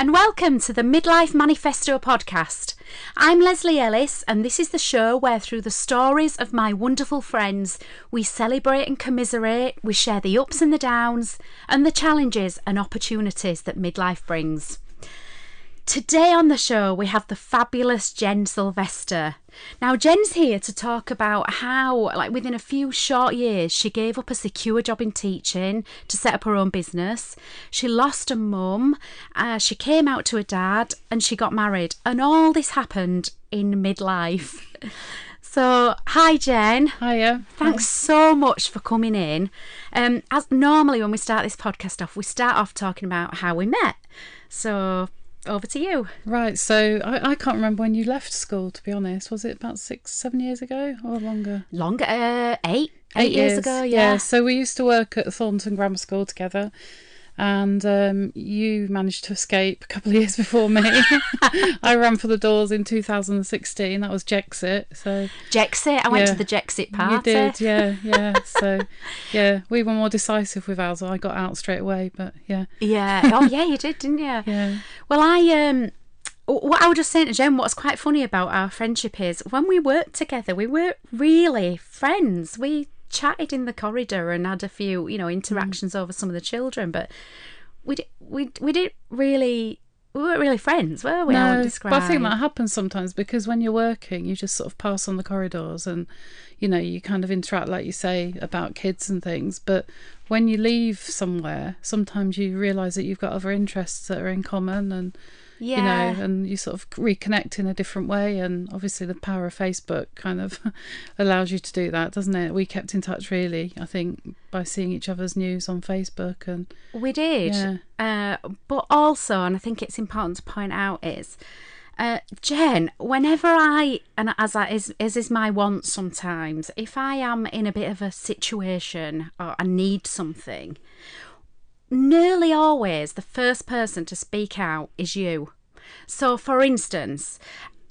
and welcome to the Midlife Manifesto podcast. I'm Leslie Ellis, and this is the show where, through the stories of my wonderful friends, we celebrate and commiserate, we share the ups and the downs, and the challenges and opportunities that midlife brings. Today on the show, we have the fabulous Jen Sylvester. Now, Jen's here to talk about how, like, within a few short years, she gave up a secure job in teaching to set up her own business. She lost a mum, uh, she came out to her dad, and she got married. And all this happened in midlife. So, hi Jen. Hiya. Thanks so much for coming in. Um, as normally when we start this podcast off, we start off talking about how we met. So, over to you. Right, so I, I can't remember when you left school, to be honest. Was it about six, seven years ago or longer? Longer, uh, eight, eight, years. ago, yeah. So we used to work at Thornton Grammar School together. And um, you managed to escape a couple of years before me. I ran for the doors in 2016. That was Jexit. So Jexit. I went Yeah. to the Jexit party. you did, yeah, yeah. So yeah, we were more decisive with ours. I got out straight away, but yeah, Yeah. Oh, yeah, you did, didn't you? yeah. Well, I um, what I was just saying to Jen, what's quite funny about our friendship is when we worked together, we weren't really friends. We chatted in the corridor and had a few, you know, interactions over some of the children, but we we we didn't really we weren't really friends, were we? I would No, describe. but I think that happens sometimes because when you're working, you just sort of pass on the corridors and, you know, you kind of interact, like you say, about kids and things. But when you leave somewhere, sometimes you realise that you've got other interests that are in common and, yeah. you know, and you sort of reconnect in a different way. And obviously, the power of Facebook kind of allows you to do that, doesn't it? We kept in touch, really, I think, by seeing each other's news on Facebook and, We did. Yeah. Uh, but also, and I think it's important to point out, is uh, Jen, whenever I, and as I, is, as is my want sometimes, if I am in a bit of a situation or I need something, nearly always the first person to speak out is you. So, for instance,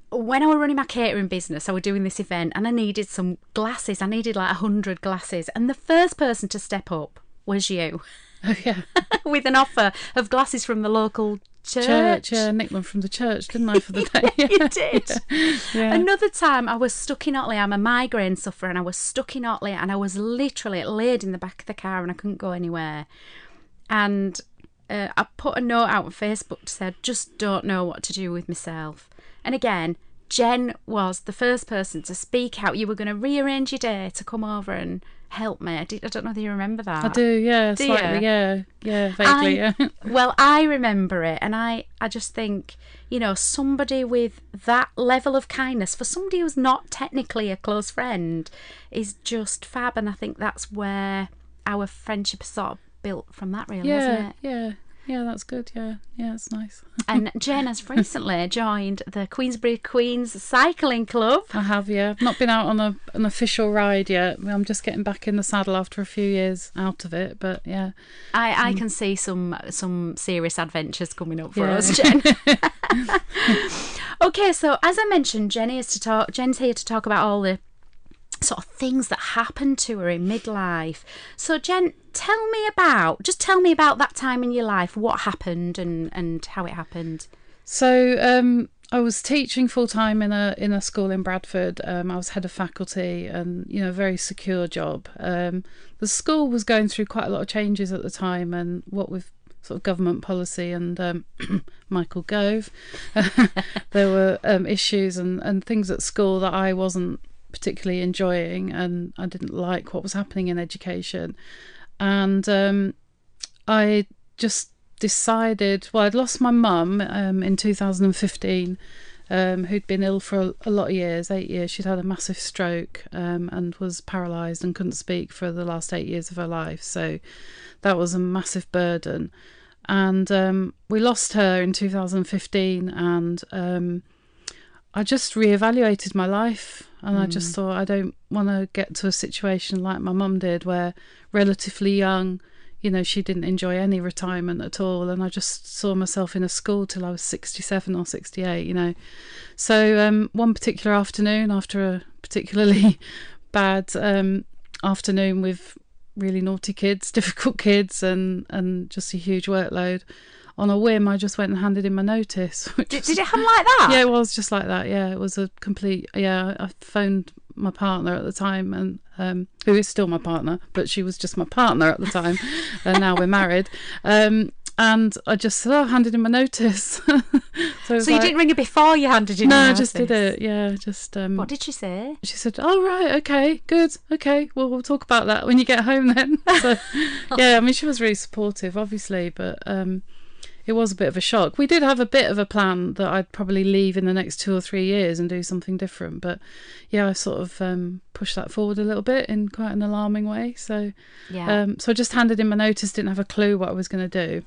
when I was running my catering business, I was doing this event and I needed some glasses. I needed like a hundred glasses, and the first person to step up was you oh, yeah, with an offer of glasses from the local church. church. Yeah, nicked them from the church, didn't I, for the day? you did. Yeah. Another time, I was stuck in Otley. I'm a migraine sufferer, and I was stuck in Otley, and I was literally laid in the back of the car, and I couldn't go anywhere. And uh, I put a note out on Facebook to say, just don't know what to do with myself. And again, Jen was the first person to speak out. You were going to rearrange your day to come over and help me. I, did, I don't know if you remember that. I do, yeah, Do slightly, you? yeah, yeah, vaguely, I- yeah. well, I remember it, and I, I just think, you know, somebody with that level of kindness for somebody who's not technically a close friend is just fab, and I think that's where our friendship is sort of built from that, really, isn't yeah, it? yeah, yeah. That's good. Yeah, yeah, it's nice. And Jen has recently joined the Queensbury Queens Cycling Club. I have, yeah. I've not been out on a an official ride yet. I'm just getting back in the saddle after a few years out of it. But yeah, I, I can see some some serious adventures coming up for Yeah. us, Jen. okay, so as I mentioned, Jenny is to talk. Jen's here to talk about all the sort of things that happened to her in midlife. So, Jen, tell me about just tell me about that time in your life. What happened and and how it happened. So um, I was teaching full time in a in a school in Bradford. Um, I was head of faculty, and you know, very secure job. Um, the school was going through quite a lot of changes at the time, and what with sort of government policy and um, Michael Gove, there were um, issues and and things at school that I wasn't particularly enjoying, and I didn't like what was happening in education, and um, I just decided well i'd lost my mum um, in 2015 um, who'd been ill for a, a lot of years eight years. She'd had a massive stroke um, and was paralysed and couldn't speak for the last eight years of her life. So that was a massive burden. And um, we lost her in 2015 and um, I just reevaluated my life and I just thought I don't want to get to a situation like my mum did where relatively young you know she didn't enjoy any retirement at all. And I just saw myself in a school till I was 67 or 68 you know. So um, one particular afternoon after a particularly bad um, afternoon with really naughty kids difficult kids and and just a huge workload on a whim, I just went and handed in my notice. Did, was- did it happen like that? yeah, it was just like that. Yeah, it was a complete. Yeah, I phoned my partner at the time, and um, who is still my partner, but she was just my partner at the time, and now we're married. Um, and I just said, "Oh, I handed in my notice." so So you like- didn't ring her before you handed in No, I just did it. Yeah, just. Um, What did she say? she said, "Oh right, okay, good, okay. Well, we'll talk about that when you get home then." So, yeah, I mean, she was really supportive, obviously, but um, it was a bit of a shock. We did have a bit of a plan that I'd probably leave in the next two or three years and do something different, but yeah, I sort of um, pushed that forward a little bit in quite an alarming way. So, Yeah. um, so I just handed in my notice, didn't have a clue what I was going to do,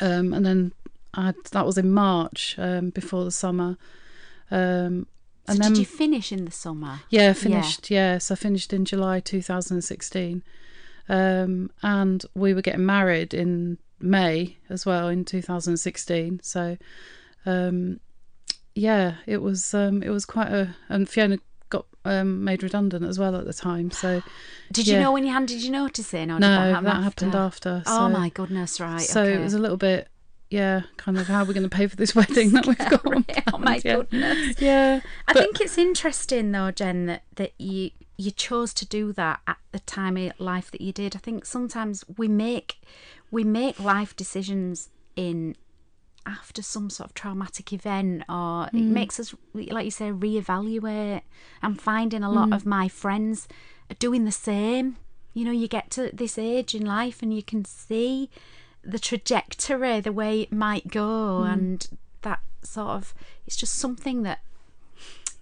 um, and then I had, that was in March um, before the summer. Um, so and did then you finish in the summer? yeah, finished. Yeah. Yes, I finished in July 2016, um, and we were getting married in May as well in 2016. So, um, yeah, it was um, it was quite a and Fiona got um, made redundant as well at the time. So Did you know when you handed your notice in? Or no, that that, happen happened after. Oh my goodness! Right. So okay. it was a little bit. Yeah, kind of how are we going to pay for this wedding that we've got? Scary. Oh my yeah. goodness. Yeah, I but- think it's interesting though, Jen, that, that you you chose to do that at the time of life that you did. I think sometimes we make we make life decisions in after some sort of traumatic event or it mm. makes us like you say reevaluate. I'm finding a lot mm. of my friends are doing the same. You know you get to this age in life and you can see the trajectory the way it might go mm. and that sort of it's just something that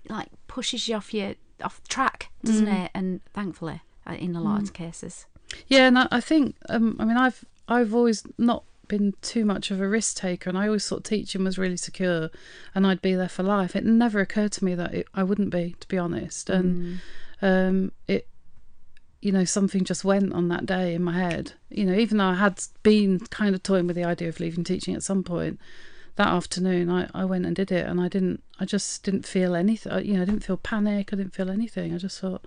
like pushes you off your off track doesn't it? And thankfully uh, in a lot of cases. Yeah, and I, I think um, I mean I've I've always not been too much of a risk taker, and I always thought teaching was really secure, and I'd be there for life. It never occurred to me that it, I wouldn't be, to be honest, and um, it. You know, something just went on that day in my head. You know, even though I had been kind of toying with the idea of leaving teaching at some point, that afternoon I, I went and did it, and I didn't. I just didn't feel anything. You know, I didn't feel panic. I didn't feel anything. I just thought,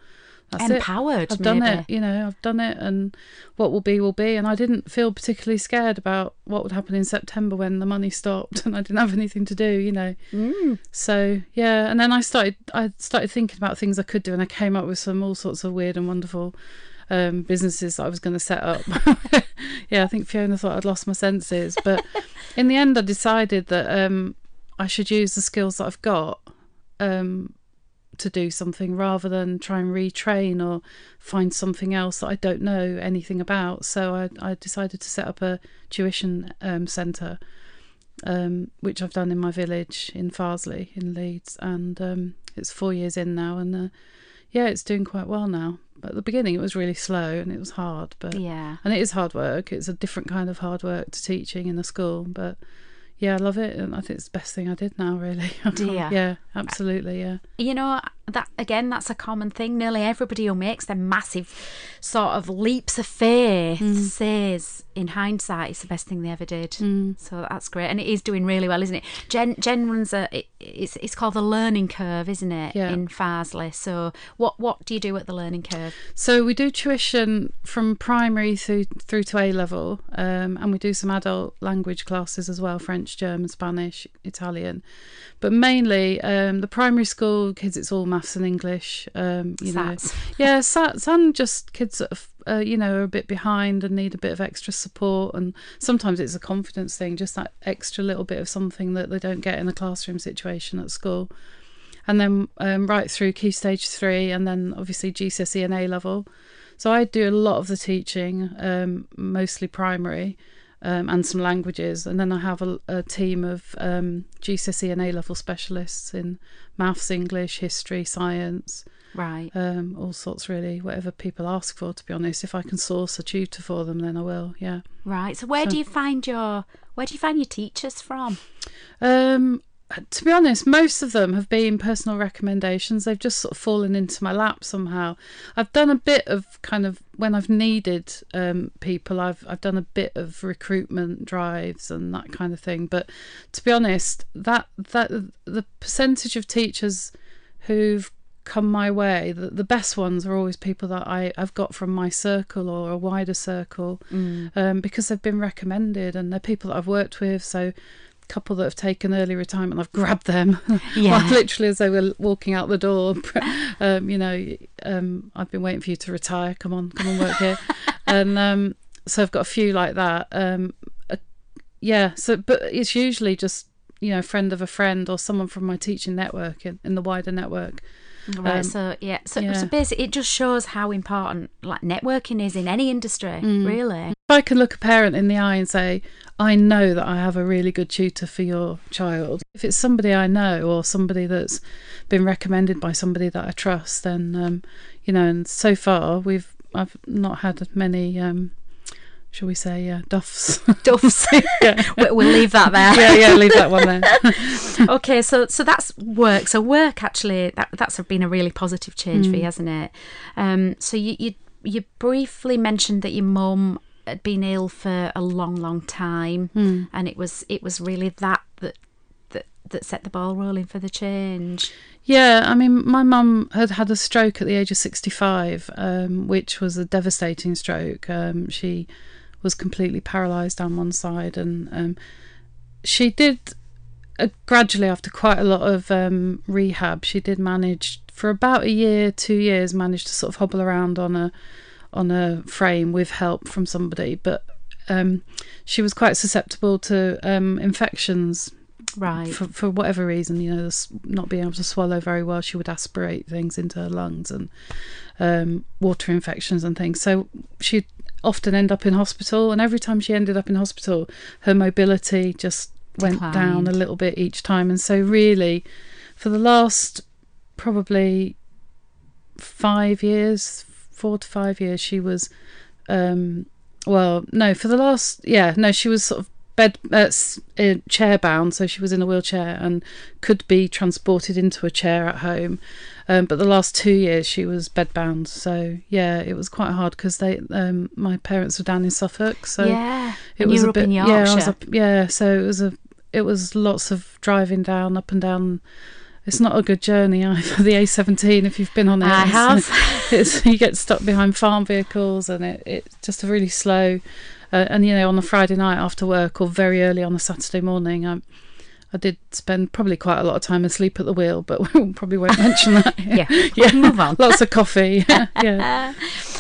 that's it. empowered I've done maybe. it, you know, I've done it, and what will be will be. And I didn't feel particularly scared about what would happen in September when the money stopped and I didn't have anything to do, you know. Mm. So yeah, and then I started, I started thinking about things I could do, and I came up with some all sorts of weird and wonderful um, businesses that I was going to set up. yeah, I think Fiona thought I'd lost my senses, but in the end, I decided that um, I should use the skills that I've got. Um, to do something rather than try and retrain or find something else that I don't know anything about. So I, I decided to set up a tuition um, centre, um, which I've done in my village in Farsley in Leeds, and um, it's four years in now, and uh, yeah, it's doing quite well now. But at the beginning, it was really slow and it was hard, but yeah and it is hard work. It's a different kind of hard work to teaching in a school, but. Yeah, I love it, and I think it's the best thing I did now. Really, I Do can't- Yeah, absolutely. Yeah. you know that again that's a common thing. Nearly everybody who makes them massive sort of leaps of faith Mm. says in hindsight it's the best thing they ever did. So that's great. And it is doing really well isn't it? Jen jen runs a it, it's it's called the learning curve isn't it Yeah. in farsley so what what do you do at the learning curve? So we do tuition from primary through through to A level, um, and we do some adult language classes as well: French, German, Spanish, Italian. But mainly um, the primary school kids, it's all maths and English. Um, you Sats. know, yeah, SATs and just kids that are, uh, you know are a bit behind and need a bit of extra support. And sometimes it's a confidence thing, just that extra little bit of something that they don't get in the classroom situation at school and then um, right through key stage three, and then obviously GCSE and A level. So I do a lot of the teaching, um, mostly primary, um, and some languages, and then I have a, a team of um, GCSE and A level specialists in maths, English, history, science, right um, all sorts really, whatever people ask for. To be honest, if I can source a tutor for them, then I will. Yeah. right so where do you find your where do you find your teachers from Um, to be honest, most of them have been personal recommendations. They've just sort of fallen into my lap somehow. I've done a bit of kind of when I've needed um, people. I've I've done a bit of recruitment drives and that kind of thing. But to be honest, that that the percentage of teachers who've come my way, the, the best ones are always people that I, I've got from my circle or a wider circle Mm. um, because they've been recommended and they're people that I've worked with. So, couple that have taken early retirement, I've grabbed them, Yeah. like literally as they were walking out the door. Um, you know, um, I've been waiting for you to retire. Come on, come and work here. and um, so I've got a few like that. Um, uh, yeah. So, but it's usually just you know, friend of a friend or someone from my teaching network in, in the wider network. Right. Um, so yeah. So, yeah. so basically, it just shows how important like networking is in any industry. Mm. Really. If I can look a parent in the eye and say, I know that I have a really good tutor for your child, if it's somebody I know or somebody that's been recommended by somebody that I trust, then, um, you know, and so far we've, I've not had many, um, shall we say, uh, duffs. Duffs. yeah. We- we'll leave that there. yeah, yeah, leave that one there. okay, so so that's work. So work actually that that's been a really positive change Mm. for you, hasn't it? Um, so you you you briefly mentioned that your mum had been ill for a long, long time, Mm. and it was it was really that that that that set the ball rolling for the change. Yeah, I mean, my mum had had a stroke at the age of 65, um, which was a devastating stroke. Um, she was completely paralysed down one side, and um, she did uh, gradually, after quite a lot of um, rehab, she did manage for about a year, two years, managed to sort of hobble around on a on a frame with help from somebody, but. Um, she was quite susceptible to um, infections Right. for for whatever reason, you know, not being able to swallow very well, she would aspirate things into her lungs and um, water infections and things. So she'd often end up in hospital, and every time she ended up in hospital, her mobility just went down a little bit each time. And so, really, for the last probably five years, four to five years, she was. Um, well, no, for the last, yeah, no, she was sort of bed uh, s- uh, chair bound, so she was in a wheelchair and could be transported into a chair at home. Um, but the last two years she was bed bound, so yeah, it was quite hard because they, um, my parents were down in Suffolk, so yeah. it was a bit, yeah, up, yeah. So it was a, it was lots of driving down, up and down. It's not a good journey either. The A17, if you've been on it, I have. it's you get stuck behind farm vehicles and it, it's just a really slow uh, and you know on a friday night after work or very early on a saturday morning i i did spend probably quite a lot of time asleep at the wheel but we probably won't mention that Yeah. yeah Move on. lots of coffee yeah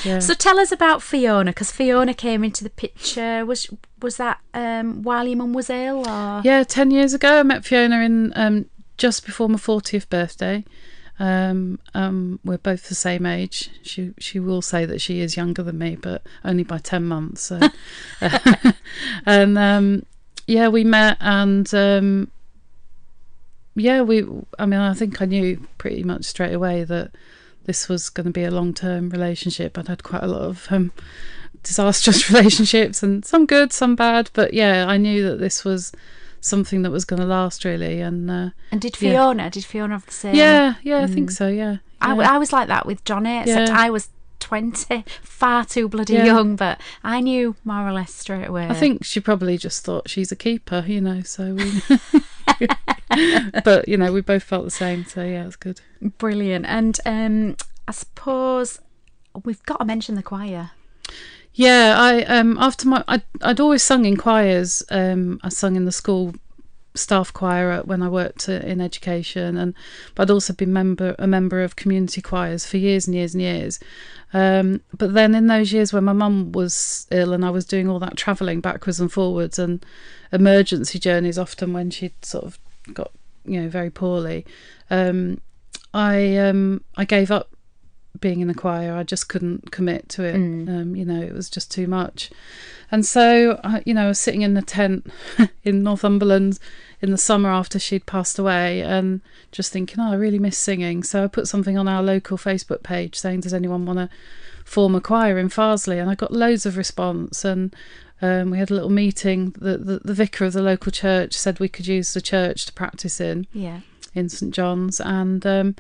yeah So tell us about Fiona, because Fiona came into the picture. Was was that um, while your mum was ill, or yeah 10 years ago i met fiona in um just before my 40th birthday um, um, we're both the same age. She she will say that she is younger than me, but only by ten months. So. and um, yeah, we met, and um, yeah, we. I mean, I think I knew pretty much straight away that this was going to be a long term relationship. I'd had quite a lot of um, disastrous relationships, and some good, some bad. But yeah, I knew that this was something that was going to last really, and. Uh, and did Yeah. Fiona? Did Fiona have the same? yeah, yeah, I think so. Yeah, I, yeah. I was like that with Johnny, except Yeah. I was 20, far too bloody Yeah. young, but I knew more or less straight away. I think she probably just thought she's a keeper, you know. So we, but you know, we both felt the same. So yeah, it's good. Brilliant. And um, I suppose we've got to mention the choir. Yeah, I um after my I'd, I'd always sung in choirs. Um, I sung in the school staff choir when I worked in education, and but I'd also been member a member of community choirs for years and years and years. Um, but then in those years when my mum was ill and I was doing all that travelling backwards and forwards and emergency journeys, often when she'd sort of got you know very poorly, um, I um, I gave up being in the choir. I just couldn't commit to it. Um, you know, it was just too much. And so, I, you know, I was sitting in the tent in Northumberland in the summer after she'd passed away and just thinking, oh, I really miss singing. So I put something on our local Facebook page saying, does anyone want to form a choir in Farsley? And I got loads of response. And um, we had a little meeting. The, the, the vicar of the local church said we could use the church to practice in Yeah. in St John's, and um,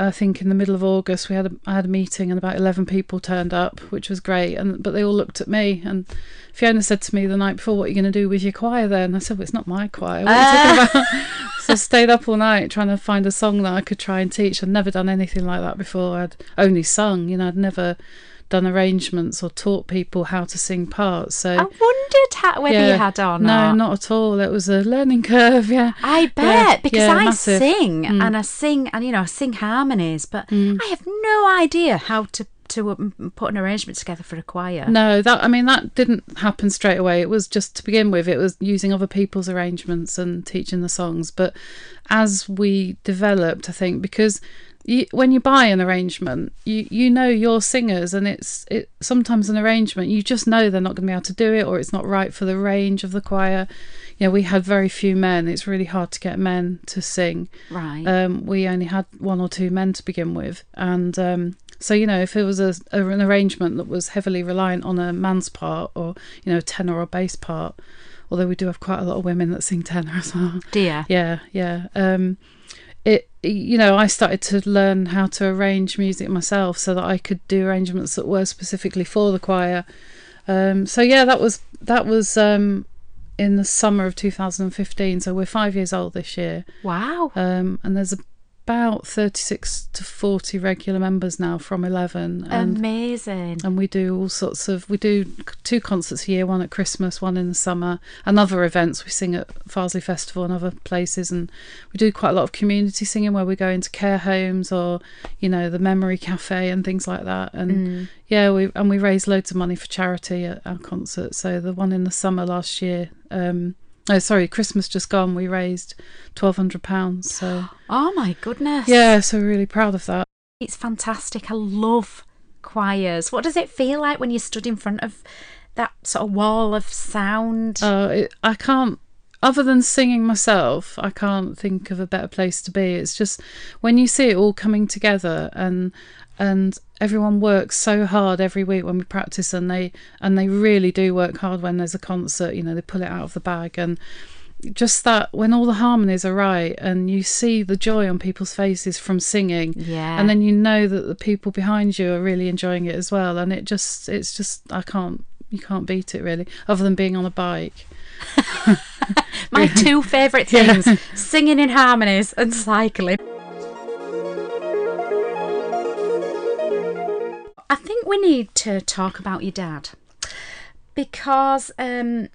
I think in the middle of August we had a, I had a meeting and about eleven people turned up, which was great. And but they all looked at me, and Fiona said to me the night before, "What are you going to do with your choir?" Then I said, "Well, it's not my choir. What are you talking ah. about?" so I stayed up all night trying to find a song that I could try and teach. I'd never done anything like that before. I'd only sung, you know, I'd never done arrangements or taught people how to sing parts. So I wondered how, whether yeah, you had or no, not. not at all. It was a learning curve. Yeah, I bet Yeah, because yeah, I massive. sing Mm. and I sing and you know I sing harmonies, but I have no idea how to to um, put an arrangement together for a choir. No, that I mean that didn't happen straight away. It was just to begin with. It was using other people's arrangements and teaching the songs. But as we developed, I think because you, when you buy an arrangement, you you know your singers, and it's it sometimes an arrangement you just know they're not going to be able to do it, or it's not right for the range of the choir. You know, we had very few men. It's really hard to get men to sing. Right. Um, we only had one or two men to begin with, and um, so you know, if it was a, a, an arrangement that was heavily reliant on a man's part, or you know, tenor or bass part, although we do have quite a lot of women that sing tenor as well. Dear. Yeah, yeah. Um, you know, I started to learn how to arrange music myself, so that I could do arrangements that were specifically for the choir. Um, so yeah, that was that was um, in the summer of 2015. So we're five years old this year Wow. um, and there's about 36 to 40 regular members now from 11 and Amazing. and we do all sorts of we do two concerts a year one at christmas one in the summer and other events we sing at farsley festival and other places and we do quite a lot of community singing where we go into care homes or you know the memory cafe and things like that and Mm. yeah we and we raise loads of money for charity at our concerts so the one in the summer last year um Oh, sorry, Christmas just gone. We raised twelve hundred pounds. So Oh my goodness. yeah, so really proud of that. It's fantastic. I love choirs. What does it feel like when you stood in front of that sort of wall of sound? Uh, it, I can't, other than singing myself, I can't think of a better place to be. It's just when you see it all coming together and and everyone works so hard every week when we practice and they and they really do work hard when there's a concert you know they pull it out of the bag and just that when all the harmonies are right and you see the joy on people's faces from singing yeah. and then you know that the people behind you are really enjoying it as well and it just it's just i can't you can't beat it really other than being on a bike my two favourite things singing in harmonies and cycling. We need to talk about your dad because um,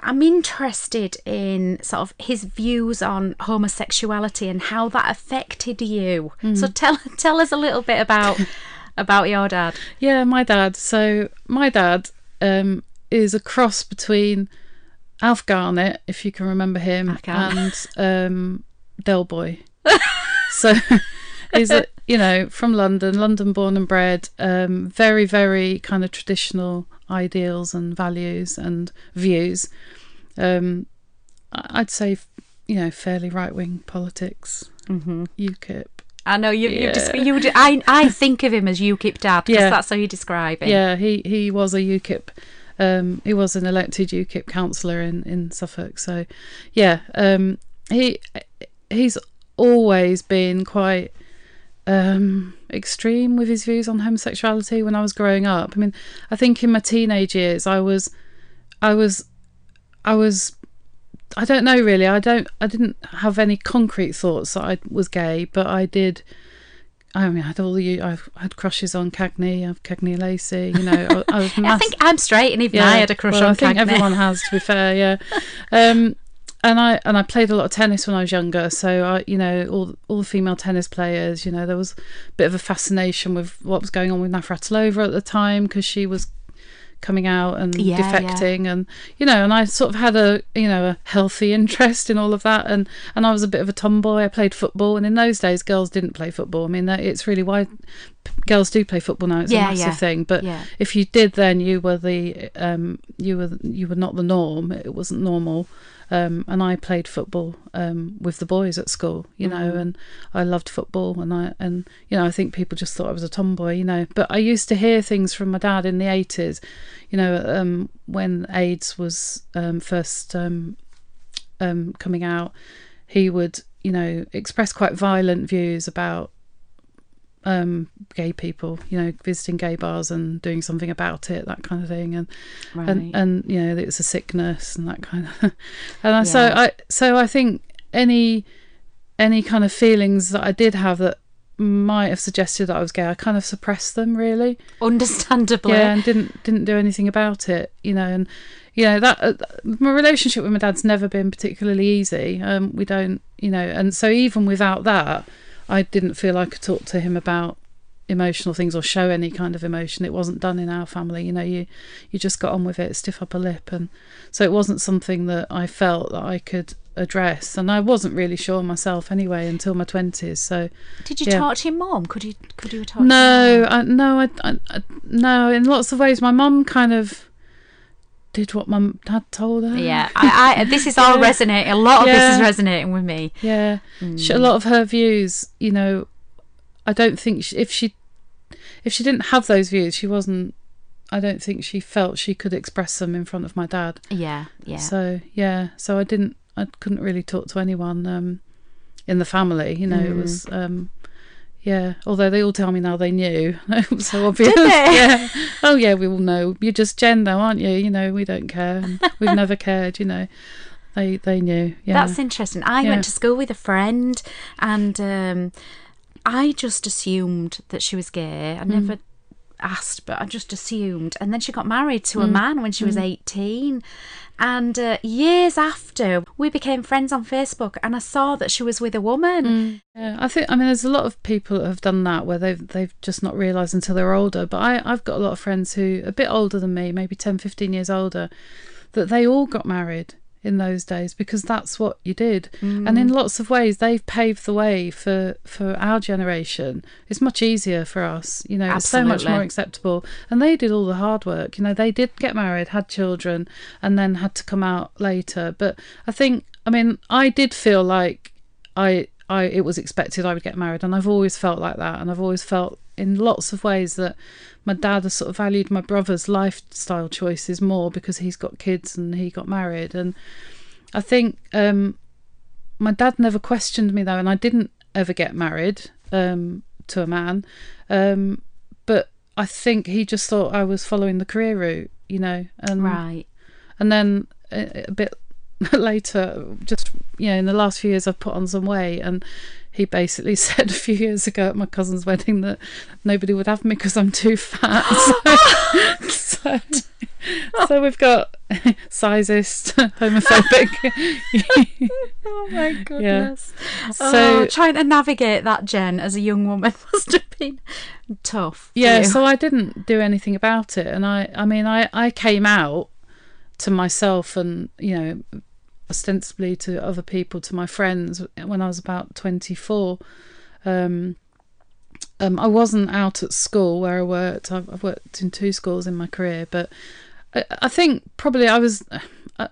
I'm interested in sort of his views on homosexuality and how that affected you. So tell tell us a little bit about about your dad. yeah my dad so my dad um is a cross between alf garnett if you can remember him can. and um del boy so he's a you know from london london born and bred um very very kind of traditional ideals and values and views um i'd say you know fairly right-wing politics Mm-hmm. ukip I know you. You, just, Yeah. you I I think of him as UKIP dad because Yeah. that's how you describe him. Yeah, he he was a UKIP. Um, he was an elected UKIP councillor in in Suffolk. So, yeah, um, he he's always been quite um, extreme with his views on homosexuality. When I was growing up, I mean, I think in my teenage years, I was, I was, I was. I don't know really. I don't. I didn't have any concrete thoughts that I was gay, but I did. I mean, I had all the. I had crushes on Cagney. I have Cagney Lacey. You know, I, I was. I think I'm straight, and even I had a crush well, on I think Cagney. everyone has, to be fair. Yeah. Um, and I and I played a lot of tennis when I was younger. So I, you know, all all the female tennis players. You know, there was a bit of a fascination with what was going on with Navratilova at the time because she was coming out and Yeah, yeah. defecting and you know and I sort of had a you know a healthy interest in all of that and and I was a bit of a tomboy I played football and in those days girls didn't play football I mean it's really why girls do play football now it's Yeah, a massive yeah. thing but Yeah. if you did then you were the um you were you were not the norm it wasn't normal um and I played football um with the boys at school you know Mm. and I loved football and I and you know I think people just thought I was a tomboy you know but I used to hear things from my dad in the 80s you know um when AIDS was um first um um coming out he would you know express quite violent views about um gay people you know visiting gay bars and doing something about it that kind of thing and Right. and and you know that it's a sickness and that kind of and I, so I so I think any any kind of feelings that I did have that might have suggested that I was gay, I kind of suppressed them really. Understandably. Yeah, and didn't didn't do anything about it, you know, and you know that uh, my relationship with my dad's never been particularly easy. Um, we don't, you know, and so even without that, I didn't feel I could talk to him about emotional things or show any kind of emotion. It wasn't done in our family, you know. You you just got on with it, stiff upper lip, and so it wasn't something that I felt that I could address, and I wasn't really sure myself anyway until my twenties. So Did you yeah. talk to your mom? Could you could you talk? no, I, no, I, I, I, no. In lots of ways, my mom kind of did what my dad told her. Yeah, I, I this is all Yeah. resonating. A lot of this is resonating with me. Yeah, Mm. she, a lot of her views, you know, I don't think she, if she if she didn't have those views, she wasn't. I don't think she felt she could express them in front of my dad. Yeah, yeah. So yeah, so I didn't. I couldn't really talk to anyone um, in the family. You know, it Mm. was. Um, yeah, although they all tell me now they knew. it was so obvious. they? Yeah. Oh yeah, we all know. You're just Jen though, aren't you? You know, we don't care. We've never cared, you know. They they knew. Yeah. That's interesting. I Yeah. went to school with a friend, and um, I just assumed that she was gay. Mm. I never asked, but I just assumed. And then she got married to Mm. a man when she was 18. And uh, years after, we became friends on Facebook, and I saw that she was with a woman. Yeah, I think I mean there's a lot of people that have done that where they've they've just not realised until they're older. But I I've got a lot of friends who a bit older than me, maybe 10, 15 years older, that they all got married in those days because that's what you did. And in mm. lots of ways they've paved the way for for our generation. It's much easier for us, you know, it's so much more acceptable. And they did all the hard work. You know, they did get married, had children, and then had to come out later. But I think I mean, I did feel like I I it was expected I would get married and I've always felt like that and I've always felt in lots of ways that my dad has sort of valued my brother's lifestyle choices more because he's got kids and he got married and I think um my dad never questioned me though and I didn't ever get married um to a man um but I think he just thought I was following the career route you know and Right. and then a, a bit later, just you know, in the last few years, I've put on some weight, and he basically said a few years ago at my cousin's wedding that nobody would have me because I'm too fat. So, so, so we've got sizist, homophobic. Oh my goodness. Oh, so- oh, trying to navigate that, Jen, as a young woman must have been tough. yeah, you. so I didn't do anything about it, and I, I mean, I, I came out to myself and you know ostensibly to other people to my friends when i was about 24 um, um, i wasn't out at school where i worked. I've, I've worked in two schools in my career but i, I think probably i was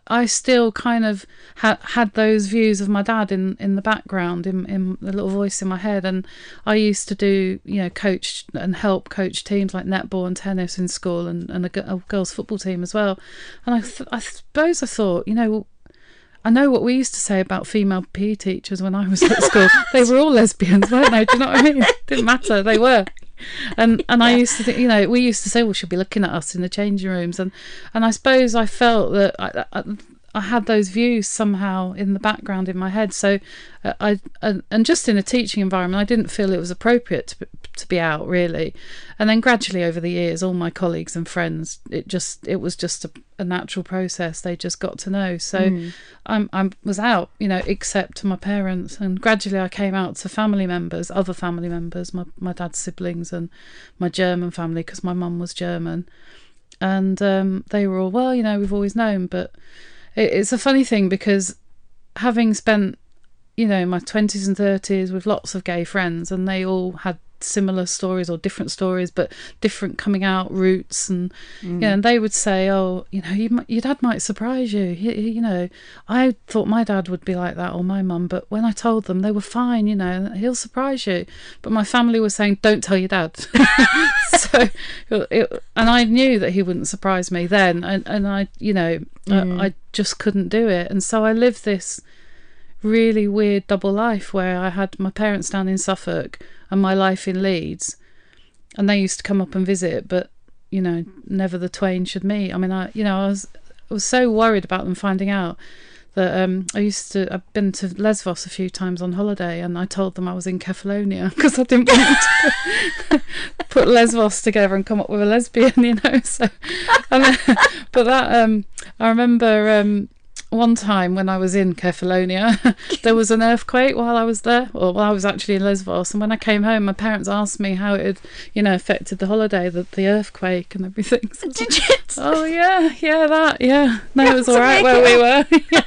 I- still kind of had had those views of my dad in, in the background, in, in the little voice in my head, and I used to do you know coach and help coach teams like netball and tennis in school, and, and a, a girls football team as well. And I th- I suppose I thought you know I know what we used to say about female PE teachers when I was at school. they were all lesbians, weren't they? Do you know what I mean? Didn't matter. They were. And and I used to think, you know, we used to say, well, she'll be looking at us in the changing rooms, and and I suppose I felt that I, I, I had those views somehow in the background in my head. So uh, I and, and just in a teaching environment, I didn't feel it was appropriate to be, to be out really. And then gradually over the years, all my colleagues and friends, it just it was just a, a natural process. They just got to know. So I'm I was out, you know, except to my parents, and gradually I came out to family members, other family members, my my dad's siblings and my German family because my mum was German, and um, they were all well, you know, we've always known, but it's a funny thing because having spent you know my 20s and 30s with lots of gay friends and they all had similar stories or different stories but different coming out routes and you know mm. and they would say oh you know you, your dad might surprise you. You, you know i thought my dad would be like that or my mum but when i told them they were fine you know he'll surprise you. But my family was saying don't tell your dad. So it, and i knew that he wouldn't surprise me then and, and i you know I, I mm. just couldn't do it. And so i lived this really weird double life where I had my parents down in Suffolk and my life in Leeds, and they used to come up and visit, but you know, never the twain should meet. I mean, I you know, I was I was so worried about them finding out that um, I used to. I've been to Lesvos a few times on holiday, and I told them I was in Kefalonia because I didn't want to put Lesvos together and come up with a lesbian, you know. So, and, but that um, I remember um, one time when I was in Kefalonia, there was an earthquake while I was there, or while I was actually in Lesvos. And when I came home, my parents asked me how it had, you know, affected the holiday, the, the earthquake and everything. So Did you? Oh yeah, yeah, that, yeah. No, it was all right where we were. yeah,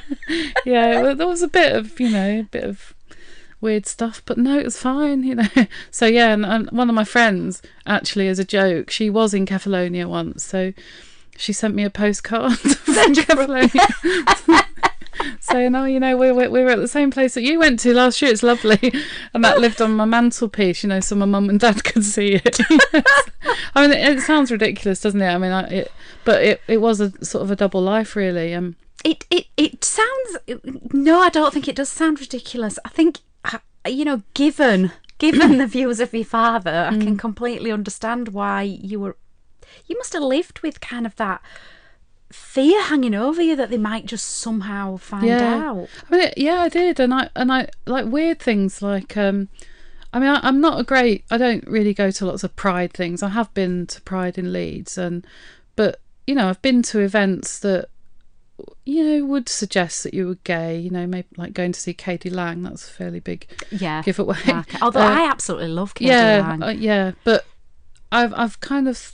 yeah. well, There was a bit of, you know, a bit of weird stuff, but no, it was fine, you know. So yeah, and, and one of my friends, actually, as a joke, she was in Kefalonia once, so she sent me a postcard from Kefalonia. saying, "Oh, you know, we were, we were at the same place that you went to last year. It's lovely," and that lived on my mantelpiece, you know, so my mum and dad could see it. I mean, it, it sounds ridiculous, doesn't it? I mean, I, it, but it it was a sort of a double life, really. Um, It it it sounds. No, I don't think it does sound ridiculous. I think uh, you know, given given the views of your father, I can completely understand why you were. You must have lived with kind of that fear hanging over you that they might just somehow find Yeah. out. I mean, yeah, I did, and I and I like weird things like um, I mean, I, I'm not a great. I don't really go to lots of Pride things. I have been to Pride in Leeds, and but you know, I've been to events that you know would suggest that you were gay. You know, maybe like going to see k.d. lang. That's a fairly big Yeah. giveaway. market. Although Uh, I absolutely love k.d. yeah, Lang. uh, yeah, but I've I've kind of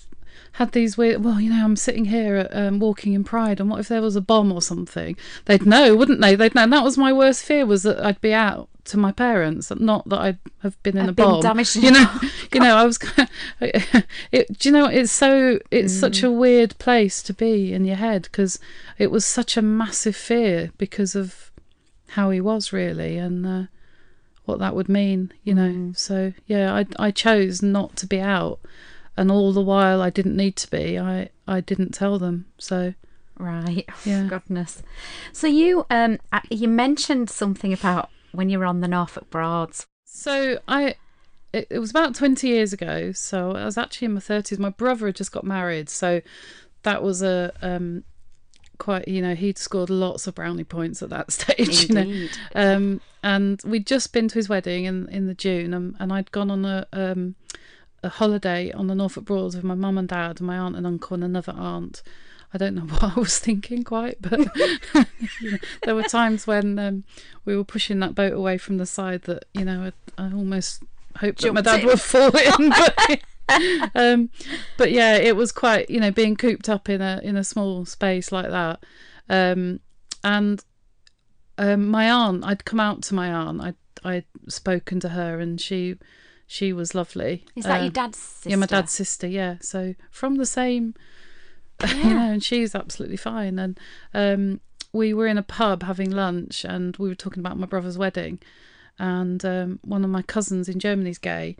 had these weird. Well, you know, I'm sitting here at, um, walking in Pride, and what if there was a bomb or something? They'd know, wouldn't they? They'd know. And that was my worst fear was that I'd be out to my parents, not that I'd have been in I've a been bomb. damaged you know, you know, I was. it, do you know? It's so. It's such a weird place to be in your head because it was such a massive fear because of how he was really and. Uh, what that would mean, you know. So yeah, I I chose not to be out, and all the while I didn't need to be. I I didn't tell them. So Right. Yeah. Goodness. So you um you mentioned something about when you were on the Norfolk Broads. so I. It, it was about 20 years ago, so I was actually in my 30s. My brother had just got married, so that was a um, quite, you know, he'd scored lots of brownie points at that stage. You know? Indeed. um, and we'd just been to his wedding in in the June, and, and I'd gone on a um, a holiday on the Norfolk Broads with my mum and dad, and my aunt and uncle, and another aunt. I don't know what I was thinking quite, but you know, there were times when um, we were pushing that boat away from the side that you know I, I almost hoped that my dad in. would fall in. But, um, but yeah, it was quite you know being cooped up in a in a small space like that, um, and um, my aunt, I'd come out to my aunt. I'd I'd spoken to her, and she she was lovely. Is that your dad's sister? Yeah, my dad's sister. Yeah, so from the same, you know, and she's absolutely fine. And um, we were in a pub having lunch, and we were talking about my brother's wedding, and um, one of my cousins in Germany's gay,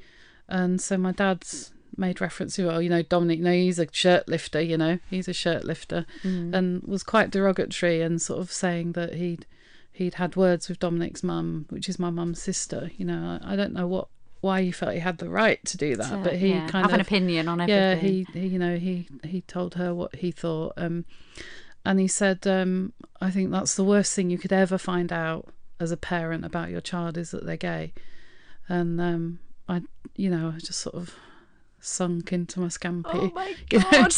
and so my dad's made reference to, well, you know, Dominic, you know, he's a shirt lifter, you know, he's a shirt lifter, and was quite derogatory and sort of saying that he'd he'd had words with Dominic's mum, which is my mum's sister. You know, I, I don't know what why he felt he had the right to do that, but he yeah, kind have of an opinion on yeah everything. he, he you know he he told her what he thought um and he said um i think that's the worst thing you could ever find out as a parent about your child is that they're gay and um i you know i just sort of sunk into my scampi Oh my god.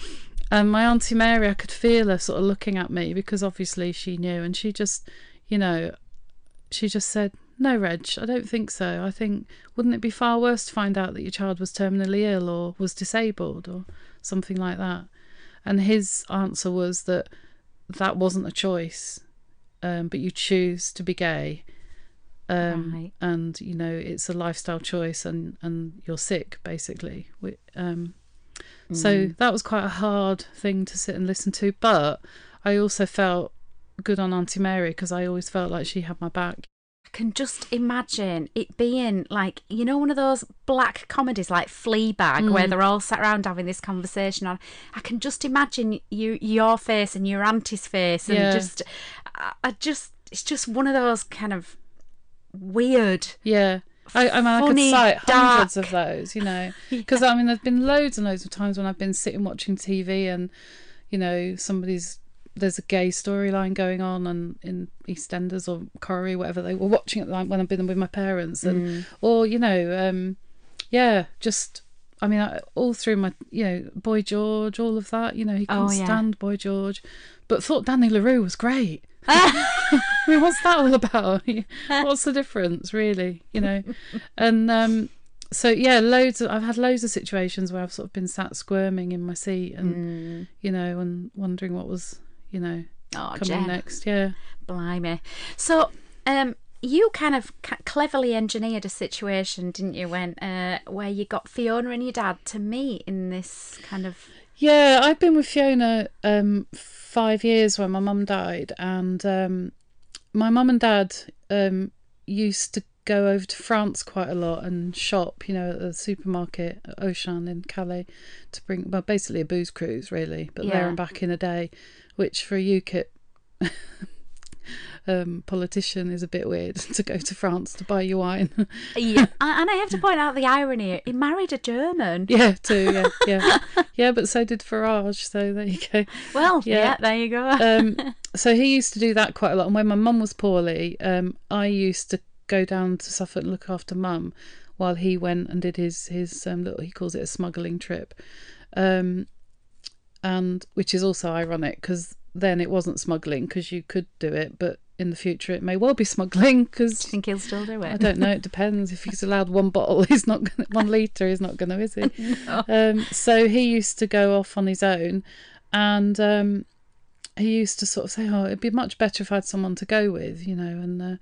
and my auntie Mary, I could feel her sort of looking at me because obviously she knew, and she just, you know, she just said, "No, Reg, I don't think so. I think wouldn't it be far worse to find out that your child was terminally ill or was disabled or something like that?" And his answer was that that wasn't a choice, um, but you choose to be gay. Um, Right. and you know it's a lifestyle choice and and you're sick basically We- um so that was quite a hard thing to sit and listen to. But I also felt good on Auntie Mary because I always felt like she had my back. Can just imagine it being like you know one of those black comedies like Fleabag Mm. where they're all sat around having this conversation on. I can just imagine you your face and your auntie's face and Yeah. just I, I just it's just one of those kind of weird. Yeah. I, I mean, I could Funny, cite hundreds of those, you know, because I mean, there's been loads and loads of times when I've been sitting watching TV and, you know, somebody's there's a gay storyline going on and in EastEnders or Corrie, whatever they were watching at the time when I've been with my parents, and Mm. or you know, um, yeah, just I mean, I, all through my you know, Boy George, all of that, you know, he couldn't Oh, yeah. stand Boy George, but thought Danny La Rue was great. I mean, what's that all about? What's the difference, really? You know, and um, so yeah, loads. Of, I've had loads of situations where I've sort of been sat squirming in my seat and Mm. you know, and wondering what was you know Oh, coming Jen. next. Yeah, Blimey. So, um, you kind of cleverly engineered a situation, didn't you, when uh, where you got Fiona and your dad to meet in this kind of yeah. I've been with Fiona um, five years when my mum died, and um, my mum and dad um, used to go over to France quite a lot and shop, you know, at the supermarket at Auchan in Calais to bring, well, basically a booze cruise, really, but there and back in a day, which for a UKIP um, politician is a bit weird to go to France to buy your wine. yeah. and I have to point out the irony. He married a German. yeah, too, yeah, yeah. Yeah, but so did Farage, so there you go. Well, yeah. Yeah. there you go. um, so he used to do that quite a lot. And when my mum was poorly, um, I used to go down to Suffolk and look after mum while he went and did his his um, little he calls it a smuggling trip, um, and which is also ironic because then it wasn't smuggling because you could do it, but in the future it may well be smuggling because Do you think he'll still do it? I don't know. It depends. If he's allowed one bottle, he's not gonna, one liter. He's not going to, is he? Um, so he used to go off on his own, and um, he used to sort of say, "Oh, it'd be much better if I had someone to go with," you know. And uh,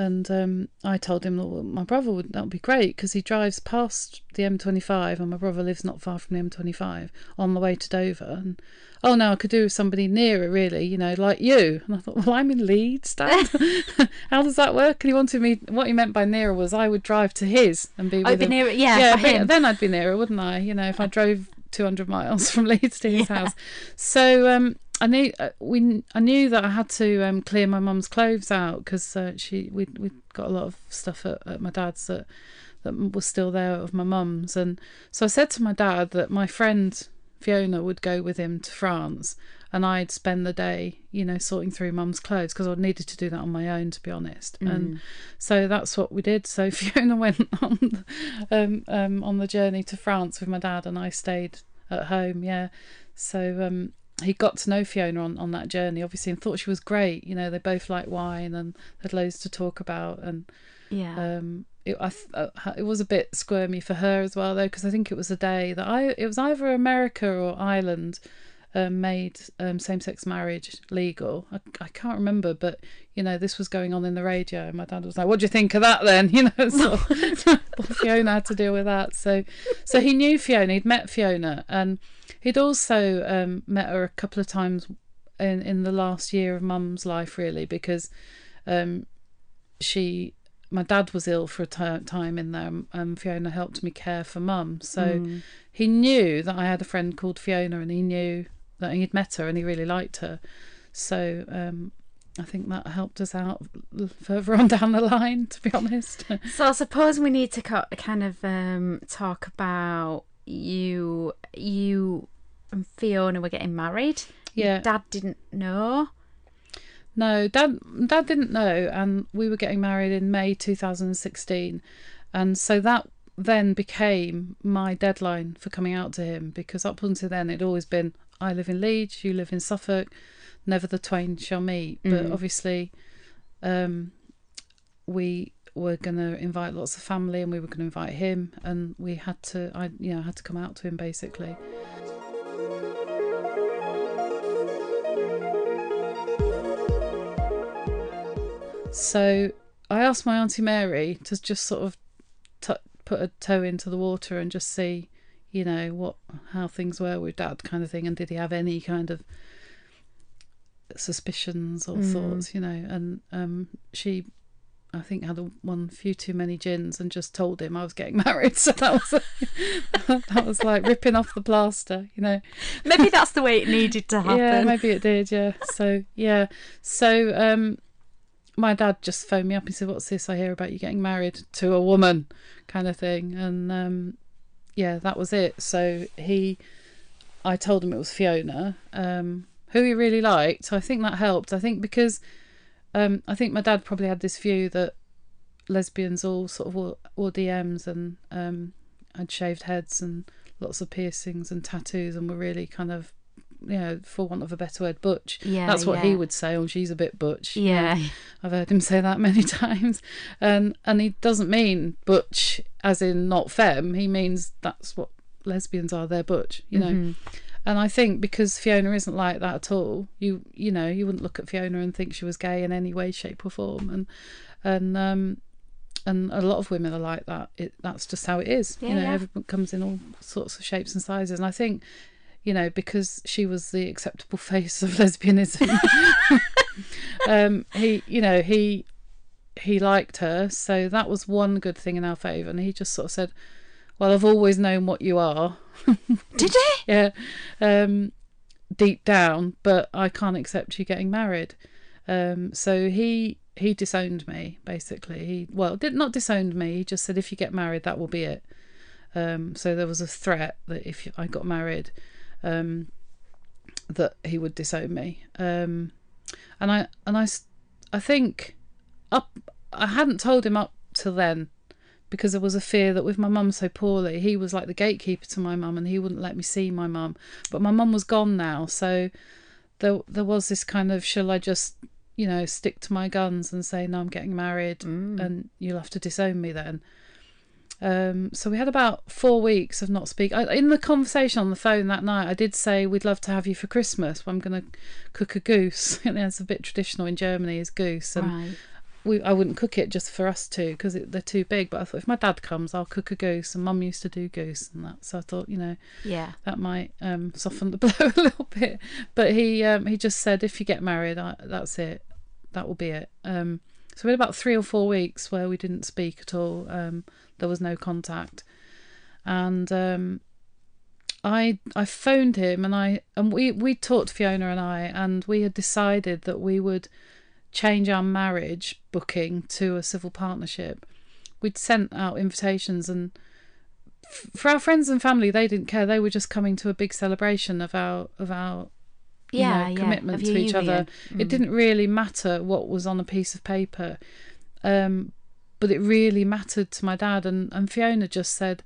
and um, I told him, "Well, my brother would that would be great because he drives past the M25, and my brother lives not far from the M25 on the way to Dover." And oh no, I could do with somebody nearer, really, you know, like you. And I thought, well, I'm in Leeds, Dad. How does that work? And he wanted me. What he meant by nearer was I would drive to his and be with be him. near it, yeah, yeah, but then I'd be nearer, wouldn't I? You know, if I drove 200 miles from Leeds to his house. So um, I knew uh, we I knew that I had to um, clear my mum's clothes out because uh, she we we got a lot of stuff at, at my dad's that that was still there of my mum's, and so I said to my dad that my friend Fiona would go with him to France. And I'd spend the day, you know, sorting through mum's clothes because I needed to do that on my own, to be honest. And so that's what we did. So Fiona went on the, um, um, on the journey to France with my dad, and I stayed at home. Yeah, so um, he got to know Fiona on, on that journey, obviously, and thought she was great. You know, they both like wine and had loads to talk about, and yeah. um, it, I, uh, it was a bit squirmy for her as well, though, because I think it was a day that I it was either America or Ireland um, made um, same sex marriage legal. I, I can't remember, but you know this was going on in the radio, and my dad was like, "What do you think of that?" Then you know, so Fiona had to deal with that. So, so he knew Fiona. He'd met Fiona, and he'd also um, met her a couple of times in in the last year of Mum's life, really, because um, she my dad was ill for a time in there and Fiona helped me care for mum so he knew that I had a friend called Fiona and he knew that he'd met her and he really liked her so um, I think that helped us out further on down the line to be honest So I suppose we need to kind of um, talk about you. You and Fiona were getting married. yeah Dad didn't know. No, dad dad didn't know and we were getting married in May 2016 and so that then became my deadline for coming out to him because up until then it'd always been I live in Leeds, you live in Suffolk, never the twain shall meet. But obviously um we were going to invite lots of family and we were going to invite him and we had to I you know had to come out to him basically. So I asked my auntie Mary to just sort of t- put a toe into the water and just see, you know, what how things were with Dad, kind of thing, and did he have any kind of suspicions or thoughts, you know? And um, she, I think, had a, one few too many gins and just told him I was getting married. So that was that was like ripping off the plaster, you know. Maybe that's the way it needed to happen. Yeah, maybe it did. Yeah. So yeah. So um, my dad just phoned me up. He said, "What's this? I hear about you getting married to a woman," kind of thing. And um, yeah, that was it. So he, I told him it was Fiona. Um, who he really liked. I think that helped. I think because um, I think my dad probably had this view that lesbians all sort of wore, wore DMs and um, had shaved heads and lots of piercings and tattoos and were really kind of you know, for want of a better word, butch. Yeah, That's what he would say. Oh, she's a bit butch. Yeah. I've heard him say that many times, and and he doesn't mean butch as in not femme. He means that's what lesbians are. They're butch, you know. Mm-hmm. And I think because Fiona isn't like that at all, you you know you wouldn't look at Fiona and think she was gay in any way, shape, or form, and and um and a lot of women are like that. It that's just how it is. Yeah, you know, yeah. everyone comes in all sorts of shapes and sizes, and I think you know because she was the acceptable face of lesbianism. um, he you know he he liked her, so that was one good thing in our favour, and he just sort of said, "Well, I've always known what you are." Did he? yeah, um, deep down, but I can't accept you getting married. Um, so he he disowned me basically. He well did not disowned me. He just said if you get married, that will be it. Um, so there was a threat that if I got married, um, that he would disown me. Um, and I and I I think up I hadn't told him up till then because there was a fear that with my mum so poorly, he was like the gatekeeper to my mum and he wouldn't let me see my mum. But my mum was gone now, so there there was this kind of shall I just you know stick to my guns and say no I'm getting married and you'll have to disown me then. Um, so we had about four weeks of not speak. I, in the conversation on the phone that night, I did say we'd love to have you for Christmas. I'm going to cook a goose. and it's a bit traditional in Germany, is goose, and Right. we I wouldn't cook it just for us two because they're too big. But I thought if my dad comes, I'll cook a goose. And Mum used to do goose and that, so I thought you know Yeah. that might um, soften the blow a little bit. But he um, he just said if you get married, I, that's it. That will be it. Um, so we had about three or four weeks where we didn't speak at all. Um, there was no contact, and um, I I phoned him and I and we we talked Fiona and I and we had decided that we would change our marriage booking to a civil partnership. We'd sent out invitations and f- for our friends and family they didn't care. They were just coming to a big celebration of our of our you Yeah, know, yeah, commitment to each other. union. It didn't really matter what was on a piece of paper, um, but it really mattered to my dad. And, and Fiona just said,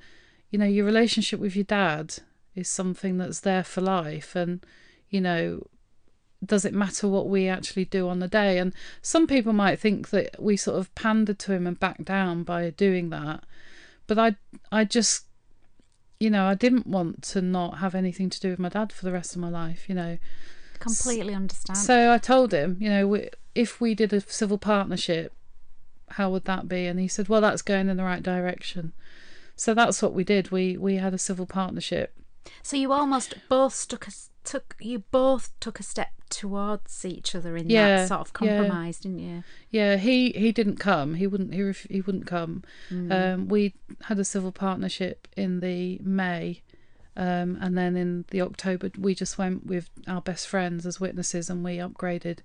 you know, your relationship with your dad is something that's there for life. And, you know, does it matter what we actually do on the day? And some people might think that we sort of pandered to him and backed down by doing that. But I, I just, you know, I didn't want to not have anything to do with my dad for the rest of my life, you know. Completely understand. So I told him, you know, we- if we did a civil partnership, how would that be? And he said, well, that's going in the right direction. So that's what we did. We we had a civil partnership. So you almost both took a took you both took a step towards each other in Yeah, that sort of yeah. compromise, didn't you? Yeah, he he didn't come. He wouldn't. He ref- he wouldn't come. Um, we had a civil partnership in the May, um, and then in the October we just went with our best friends as witnesses, and we upgraded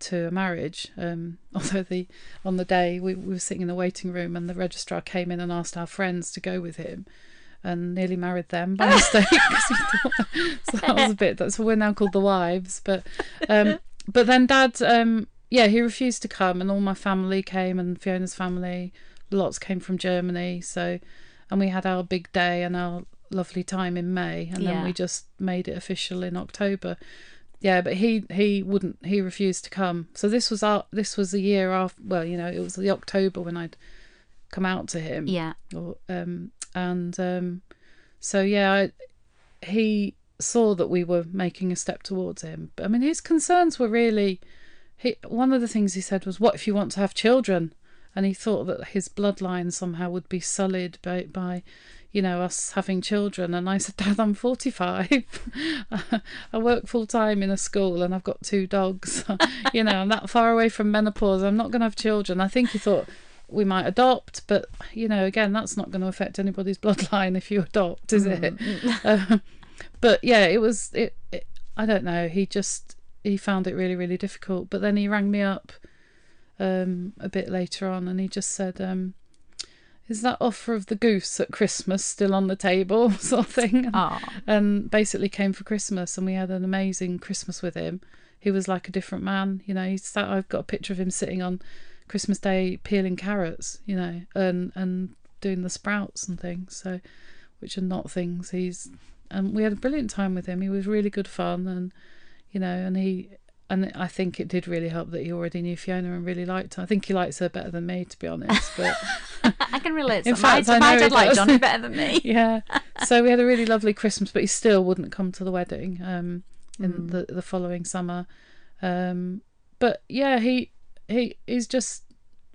to a marriage. Um, although the on the day we, we were sitting in the waiting room, and the registrar came in and asked our friends to go with him. And nearly married them by mistake. so that was a bit. That's what we're now called the wives. But um, but then Dad, um, yeah, he refused to come, and all my family came, and Fiona's family, lots came from Germany. So, and we had our big day and our lovely time in May, and then Yeah. we just made it official in October. Yeah, but he he wouldn't. He refused to come. So this was our this was a year after. Well, you know, it was the October when I'd come out to him. Yeah. or um and um so yeah I, he saw that we were making a step towards him. But i mean his concerns were really he one of the things he said was what if you want to have children? And he thought that his bloodline somehow would be sullied by by you know us having children. And i said dad i'm 45 i work full time in a school and i've got two dogs you know i'm that far away from menopause. I'm not going to have children. I think he thought we might adopt, but you know, again, that's not going to affect anybody's bloodline if you adopt, is it? Um, but yeah, it was. It, it. I don't know. He just he found it really, really difficult. But then he rang me up um, a bit later on, and he just said, um, is that offer of the goose at Christmas still on the table, sort of thing. Oh. And basically came for Christmas, and we had an amazing Christmas with him. He was like a different man, you know. He sat. I've got a picture of him sitting on Christmas Day peeling carrots, you know, and and doing the sprouts and things. So, which are not things he's. And we had a brilliant time with him. He was really good fun, and you know, and he and I think it did really help that he already knew Fiona and really liked her. I think he likes her better than me, to be honest. But I can relate. To In fact, my, I my dad liked. Johnny better than me. yeah, so we had a really lovely Christmas, but he still wouldn't come to the wedding um, in Mm. the the following summer. Um, but yeah, he he he's just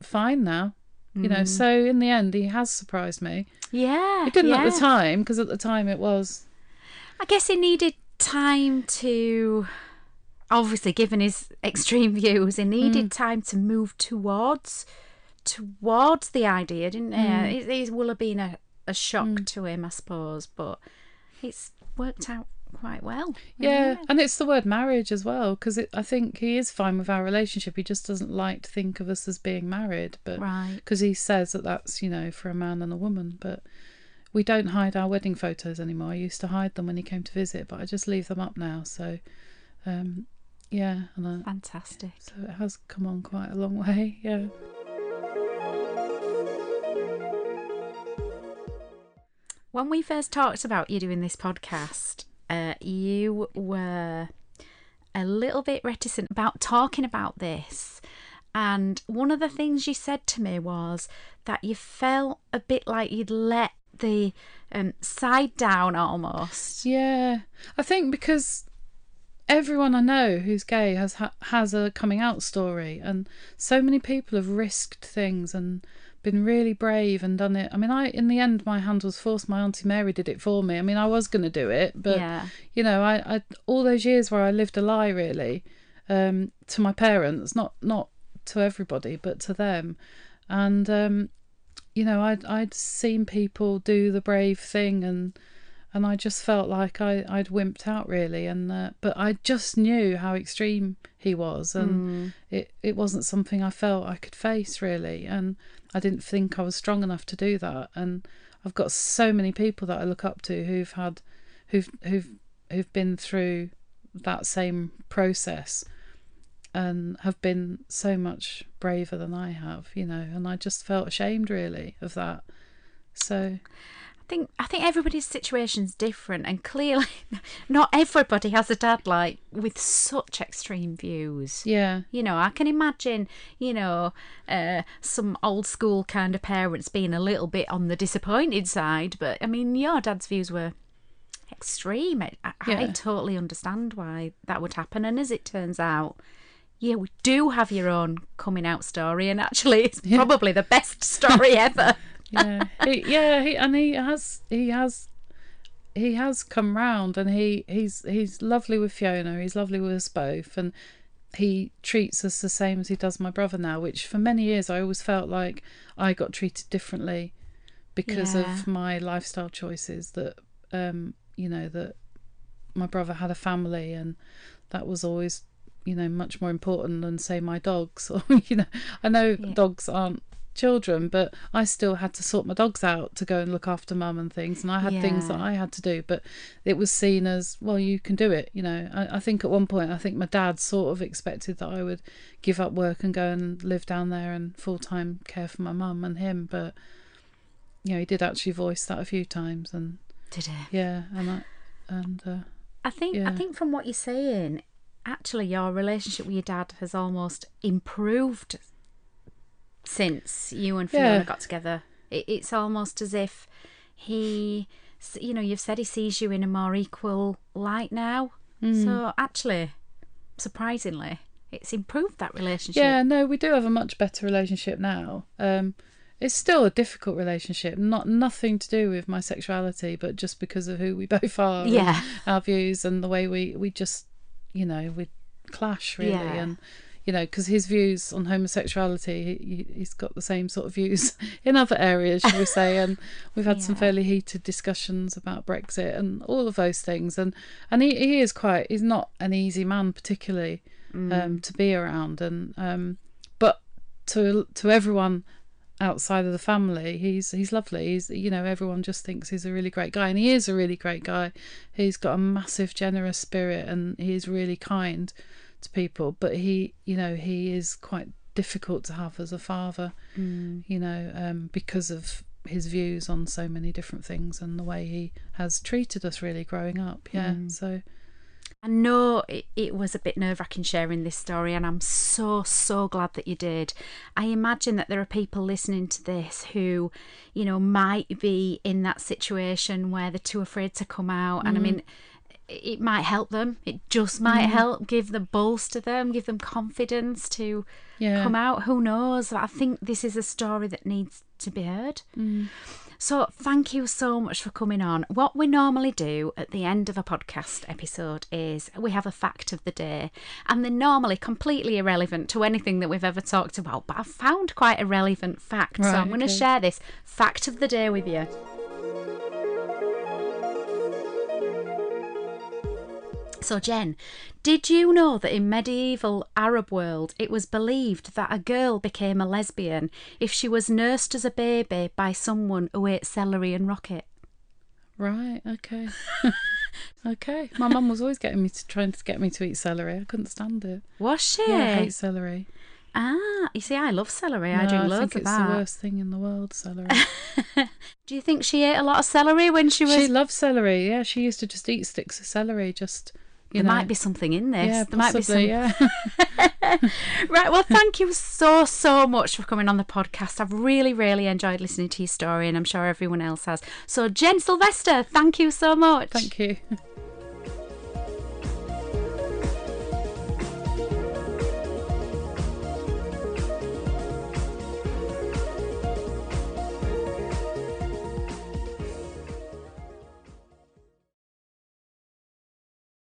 fine now. You know, Mm. so in the end, he has surprised me. Yeah, He didn't at the time because at the time it was I guess he needed time to. Obviously, given his extreme views, he needed mm. time to move towards towards the idea, didn't he? Mm. It, it will have been a, a shock mm. to him, I suppose, but it's worked out quite well. Yeah, and it's the word marriage as well because I think he is fine with our relationship. He just doesn't like to think of us as being married, but Right. because he says that that's you know for a man and a woman, but we don't hide our wedding photos anymore. I used to hide them when he came to visit, but I just leave them up now. So, um, yeah, and I, Fantastic. so it has come on quite a long way. Yeah. When we first talked about you doing this podcast, uh, you were a little bit reticent about talking about this. And one of the things you said to me was that you felt a bit like you'd let the um, side down almost. Yeah, I think because everyone I know who's gay has ha- has a coming out story, and so many people have risked things and been really brave and done it. I mean, I in the end my hand was forced. My auntie Mary did it for me. I mean, I was going to do it, but Yeah. you know, I, I all those years where I lived a lie really um, to my parents, not not to everybody, but to them, and um, you know, I'd I'd seen people do the brave thing and and I just felt like I I'd wimped out really and uh, but I just knew how extreme he was and it it wasn't something I felt I could face really and I didn't think I was strong enough to do that and I've got so many people that I look up to who've had who've who've who've been through that same process and have been so much braver than I have, you know, and I just felt ashamed really of that. So think I think everybody's situation's different, and clearly, not everybody has a dad like with such extreme views. yeah, You know, I can imagine, you know, uh, some old school kind of parents being a little bit on the disappointed side, but I mean, your dad's views were extreme. I, I, I totally understand why that would happen, and as it turns out, yeah, we do have your own coming out story, and actually, it's probably the best story ever. Yeah, he, yeah, he, and he has he has he has come round and he he's he's lovely with Fiona. He's lovely with us both, and he treats us the same as he does my brother now. Which for many years I always felt like I got treated differently because Yeah. of my lifestyle choices. That um, you know that my brother had a family and that was always you know much more important than say my dogs or you know i know Yeah. dogs aren't children but i still had to sort my dogs out to go and look after mum and things and i had things that i had to do but it was seen as well you can do it you know. I, I think at one point i think my dad sort of expected that i would give up work and go and live down there and full-time care for my mum and him but you know he did actually voice that a few times and Did it? yeah and i and uh, I think I think from what you're saying, actually your relationship with your dad has almost improved since you and Fiona Yeah. got together. It, it's almost as if he, you know, you've said he sees you in a more equal light now. Mm. So actually, surprisingly, it's improved that relationship. Yeah, no, we do have a much better relationship now. Um, it's still a difficult relationship, not nothing to do with my sexuality, but just because of who we both are, Yeah. our views and the way we we just, you know, we clash really, Yeah. and you know, because his views on homosexuality, he, he- he's got the same sort of views in other areas, shall we say, and we've had some fairly heated discussions about Brexit and all of those things, and and he, he is quite, he's not an easy man particularly um, to be around, and um, but to to everyone outside of the family, he's he's lovely. He's you know everyone just thinks he's a really great guy, and he is a really great guy. He's got a massive generous spirit, and he's really kind to people. But he you know he is quite difficult to have as a father. Mm. You know um, because of his views on so many different things and the way he has treated us really growing up. Yeah, Mm. so I know it, it was a bit nerve wracking sharing this story, and I'm so, so glad that you did. I imagine that there are people listening to this who, you know, might be in that situation where they're too afraid to come out. And I mean, it might help them. It just might mm. help give them bolster them, give them confidence to yeah. come out. Who knows? I think this is a story that needs to be heard. Mm. So, thank you so much for coming on. What we normally do at the end of a podcast episode is we have a fact of the day, and they're normally completely irrelevant to anything that we've ever talked about. But I've found quite a relevant fact, so I'm going to share this fact of the day with you. So, Jen, did you know that in medieval Arab world it was believed that a girl became a lesbian if she was nursed as a baby by someone who ate celery and rocket? Right. Okay. okay. My mum was always getting me to trying to get me to eat celery. I couldn't stand it. Was she? Yeah, I hate celery. Ah, you see, I love celery. I No, I loads think of it's that. the worst thing in the world. Celery. Do you think she ate a lot of celery when she was? she loved celery. Yeah, she used to just eat sticks of celery. Just you there know. might be something in this. yeah, there might be some. possibly. Yeah. Right. Well, thank you so, so much for coming on the podcast. I've really, really enjoyed listening to your story, and I'm sure everyone else has. So, Jen Sylvester, thank you so much. Thank you.